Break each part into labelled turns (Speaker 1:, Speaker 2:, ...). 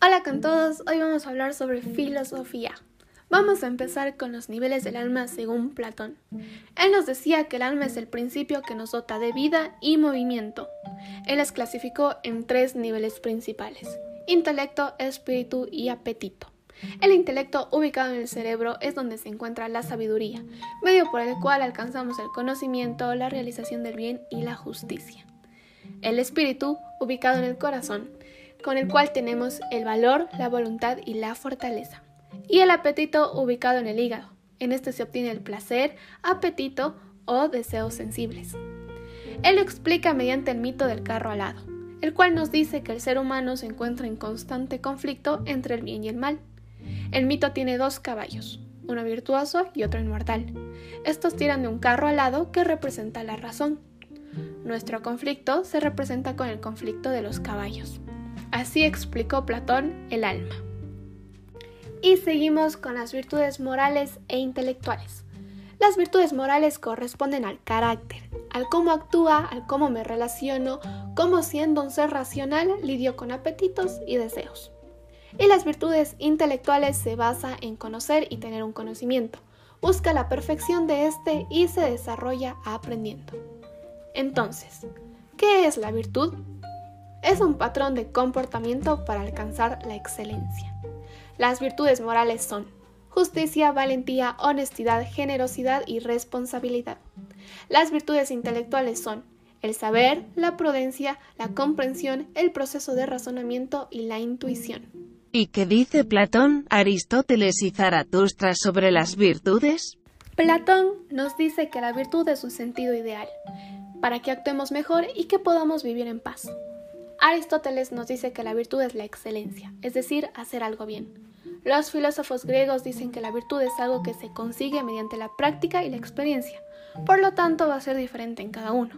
Speaker 1: Hola con todos, hoy vamos a hablar sobre filosofía. Vamos a empezar con los niveles del alma según Platón. Él nos decía que el alma es el principio que nos dota de vida y movimiento. Él las clasificó en tres niveles principales, intelecto, espíritu y apetito. El intelecto ubicado en el cerebro es donde se encuentra la sabiduría, medio por el cual alcanzamos el conocimiento, la realización del bien y la justicia. El espíritu, ubicado en el corazón, con el cual tenemos el valor, la voluntad y la fortaleza. Y el apetito ubicado en el hígado. En este se obtiene el placer, apetito o deseos sensibles. Él lo explica mediante el mito del carro alado, el cual nos dice que el ser humano se encuentra en constante conflicto entre el bien y el mal. El mito tiene dos caballos, uno virtuoso y otro inmortal. Estos tiran de un carro alado que representa la razón. Nuestro conflicto se representa con el conflicto de los caballos. Así explicó Platón el alma. Y seguimos con las virtudes morales e intelectuales. Las virtudes morales corresponden al carácter, al cómo actúa, al cómo me relaciono, cómo siendo un ser racional lidio con apetitos y deseos. Y las virtudes intelectuales se basa en conocer y tener un conocimiento. Busca la perfección de éste y se desarrolla aprendiendo. Entonces, ¿qué es la virtud? Es un patrón de comportamiento para alcanzar la excelencia. Las virtudes morales son justicia, valentía, honestidad, generosidad y responsabilidad. Las virtudes intelectuales son el saber, la prudencia, la comprensión, el proceso de razonamiento y la intuición.
Speaker 2: ¿Y qué dice Platón, Aristóteles y Zaratustra sobre las virtudes?
Speaker 1: Platón nos dice que la virtud es un sentido ideal, para que actuemos mejor y que podamos vivir en paz. Aristóteles nos dice que la virtud es la excelencia, es decir, hacer algo bien. Los filósofos griegos dicen que la virtud es algo que se consigue mediante la práctica y la experiencia, por lo tanto va a ser diferente en cada uno.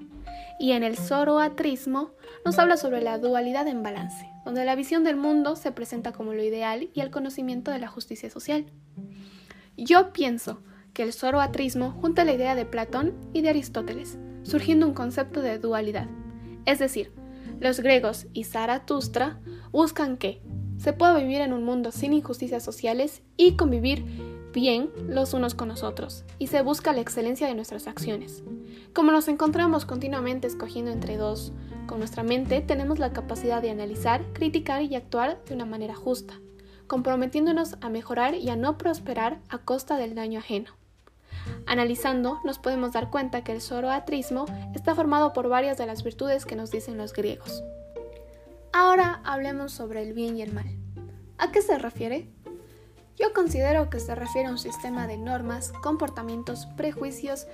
Speaker 1: Y en el zoroatrismo nos habla sobre la dualidad en balance, donde la visión del mundo se presenta como lo ideal y el conocimiento de la justicia social. Yo pienso que el zoroatrismo junta la idea de Platón y de Aristóteles, surgiendo un concepto de dualidad, es decir, los griegos y Zaratustra buscan que se pueda vivir en un mundo sin injusticias sociales y convivir bien los unos con los otros, y se busca la excelencia de nuestras acciones. Como nos encontramos continuamente escogiendo entre dos, con nuestra mente tenemos la capacidad de analizar, criticar y actuar de una manera justa, comprometiéndonos a mejorar y a no prosperar a costa del daño ajeno. Analizando, nos podemos dar cuenta que el zoroatrismo está formado por varias de las virtudes que nos dicen los griegos. Ahora hablemos sobre el bien y el mal. ¿A qué se refiere? Yo considero que se refiere a un sistema de normas, comportamientos, prejuicios,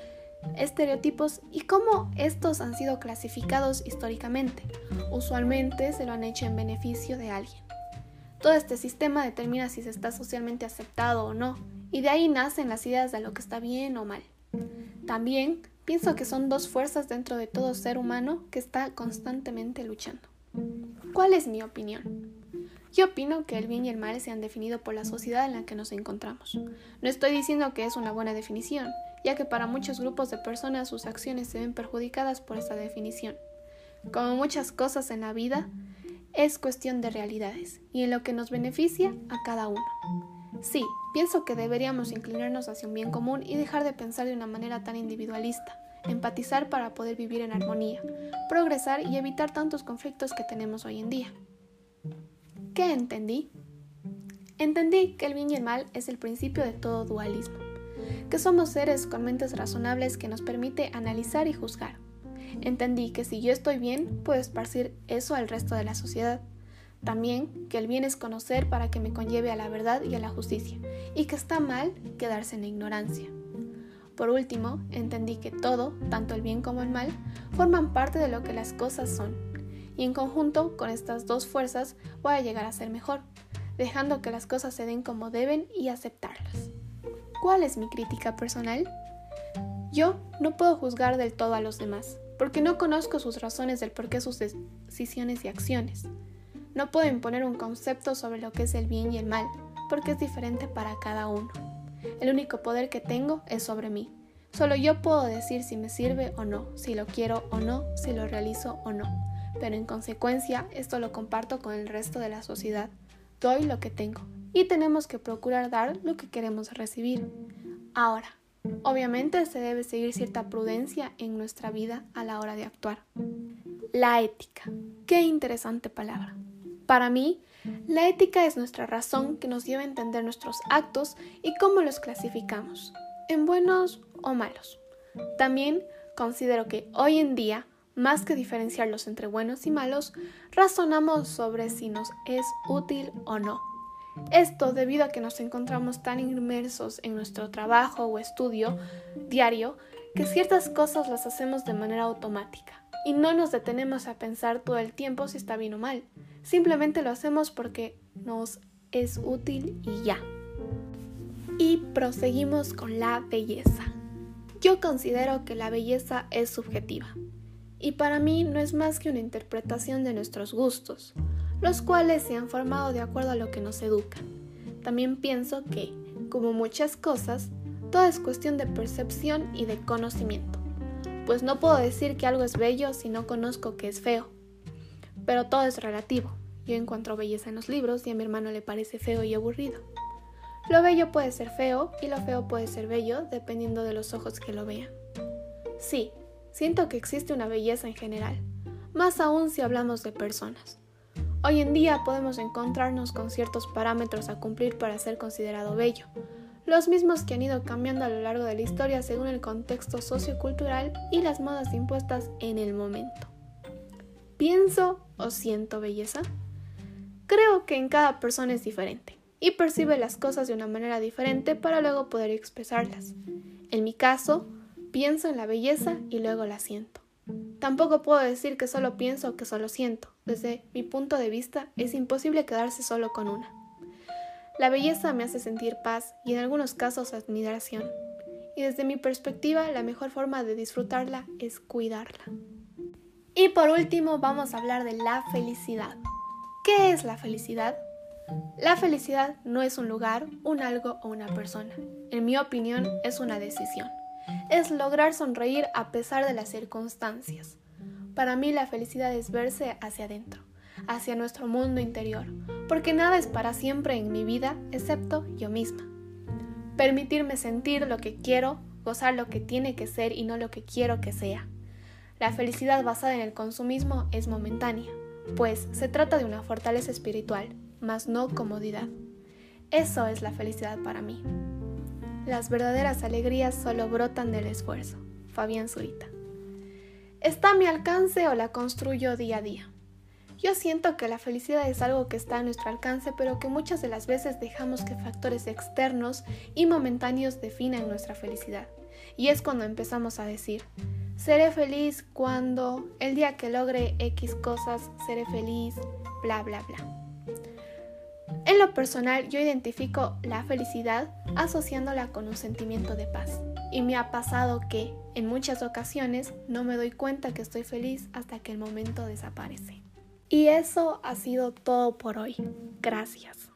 Speaker 1: estereotipos y cómo estos han sido clasificados históricamente. Usualmente se lo han hecho en beneficio de alguien. Todo este sistema determina si se está socialmente aceptado o no, y de ahí nacen las ideas de lo que está bien o mal. También pienso que son dos fuerzas dentro de todo ser humano que está constantemente luchando. ¿Cuál es mi opinión? Yo opino que el bien y el mal se han definido por la sociedad en la que nos encontramos. No estoy diciendo que es una buena definición, ya que para muchos grupos de personas sus acciones se ven perjudicadas por esta definición. Como muchas cosas en la vida, es cuestión de realidades y en lo que nos beneficia a cada uno. Sí, pienso que deberíamos inclinarnos hacia un bien común y dejar de pensar de una manera tan individualista, empatizar para poder vivir en armonía, progresar y evitar tantos conflictos que tenemos hoy en día. ¿Qué entendí? Entendí que el bien y el mal es el principio de todo dualismo, que somos seres con mentes razonables que nos permite analizar y juzgar. Entendí que si yo estoy bien, puedo esparcir eso al resto de la sociedad también que el bien es conocer para que me conlleve a la verdad y a la justicia, y que está mal quedarse en la ignorancia. Por último, entendí que todo, tanto el bien como el mal, forman parte de lo que las cosas son, y en conjunto con estas dos fuerzas voy a llegar a ser mejor, dejando que las cosas se den como deben y aceptarlas. ¿Cuál es mi crítica personal? Yo no puedo juzgar del todo a los demás, porque no conozco sus razones del por qué sus decisiones y acciones. No puedo imponer un concepto sobre lo que es el bien y el mal, porque es diferente para cada uno. El único poder que tengo es sobre mí. Solo yo puedo decir si me sirve o no, si lo quiero o no, si lo realizo o no. Pero en consecuencia, esto lo comparto con el resto de la sociedad. doy lo que tengo y tenemos que procurar dar lo que queremos recibir. Ahora, obviamente se debe seguir cierta prudencia en nuestra vida a la hora de actuar. La ética. Qué interesante palabra. Para mí, la ética es nuestra razón que nos lleva a entender nuestros actos y cómo los clasificamos, en buenos o malos. También considero que hoy en día, más que diferenciarlos entre buenos y malos, razonamos sobre si nos es útil o no. Esto debido a que nos encontramos tan inmersos en nuestro trabajo o estudio diario que ciertas cosas las hacemos de manera automática y no nos detenemos a pensar todo el tiempo si está bien o mal. Simplemente lo hacemos porque nos es útil y ya. Y proseguimos con la belleza. Yo considero que la belleza es subjetiva y para mí no es más que una interpretación de nuestros gustos, los cuales se han formado de acuerdo a lo que nos educan. También pienso que, como muchas cosas, todo es cuestión de percepción y de conocimiento, pues no puedo decir que algo es bello si no conozco que es feo. Pero todo es relativo. Yo encuentro belleza en los libros y a mi hermano le parece feo y aburrido. Lo bello puede ser feo y lo feo puede ser bello dependiendo de los ojos que lo vean. Sí, siento que existe una belleza en general, más aún si hablamos de personas. Hoy en día podemos encontrarnos con ciertos parámetros a cumplir para ser considerado bello, los mismos que han ido cambiando a lo largo de la historia según el contexto sociocultural y las modas impuestas en el momento. ¿Pienso o siento belleza? Creo que en cada persona es diferente y percibe las cosas de una manera diferente para luego poder expresarlas. En mi caso, pienso en la belleza y luego la siento. Tampoco puedo decir que solo pienso o que solo siento. Desde mi punto de vista, es imposible quedarse solo con una. La belleza me hace sentir paz y en algunos casos admiración. Y desde mi perspectiva, la mejor forma de disfrutarla es cuidarla. Y por último, vamos a hablar de la felicidad. ¿Qué es la felicidad? La felicidad no es un lugar, un algo o una persona. En mi opinión, es una decisión es lograr sonreír a pesar de las circunstancias. Para mí la felicidad es verse hacia adentro, hacia nuestro mundo interior, porque nada es para siempre en mi vida excepto yo misma. Permitirme sentir lo que quiero, gozar lo que tiene que ser y no lo que quiero que sea. La felicidad basada en el consumismo es momentánea, pues se trata de una fortaleza espiritual, mas no comodidad. Eso es la felicidad para mí. Las verdaderas alegrías solo brotan del esfuerzo. Fabián Zurita. ¿Está a mi alcance o la construyo día a día? Yo siento que la felicidad es algo que está a nuestro alcance, pero que muchas de las veces dejamos que factores externos y momentáneos definan nuestra felicidad. Y es cuando empezamos a decir, seré feliz cuando el día que logre X cosas, seré feliz, bla, bla, bla. En lo personal, yo identifico la felicidad asociándola con un sentimiento de paz. Y me ha pasado que, en muchas ocasiones, no me doy cuenta que estoy feliz hasta que el momento desaparece. Y eso ha sido todo por hoy. Gracias.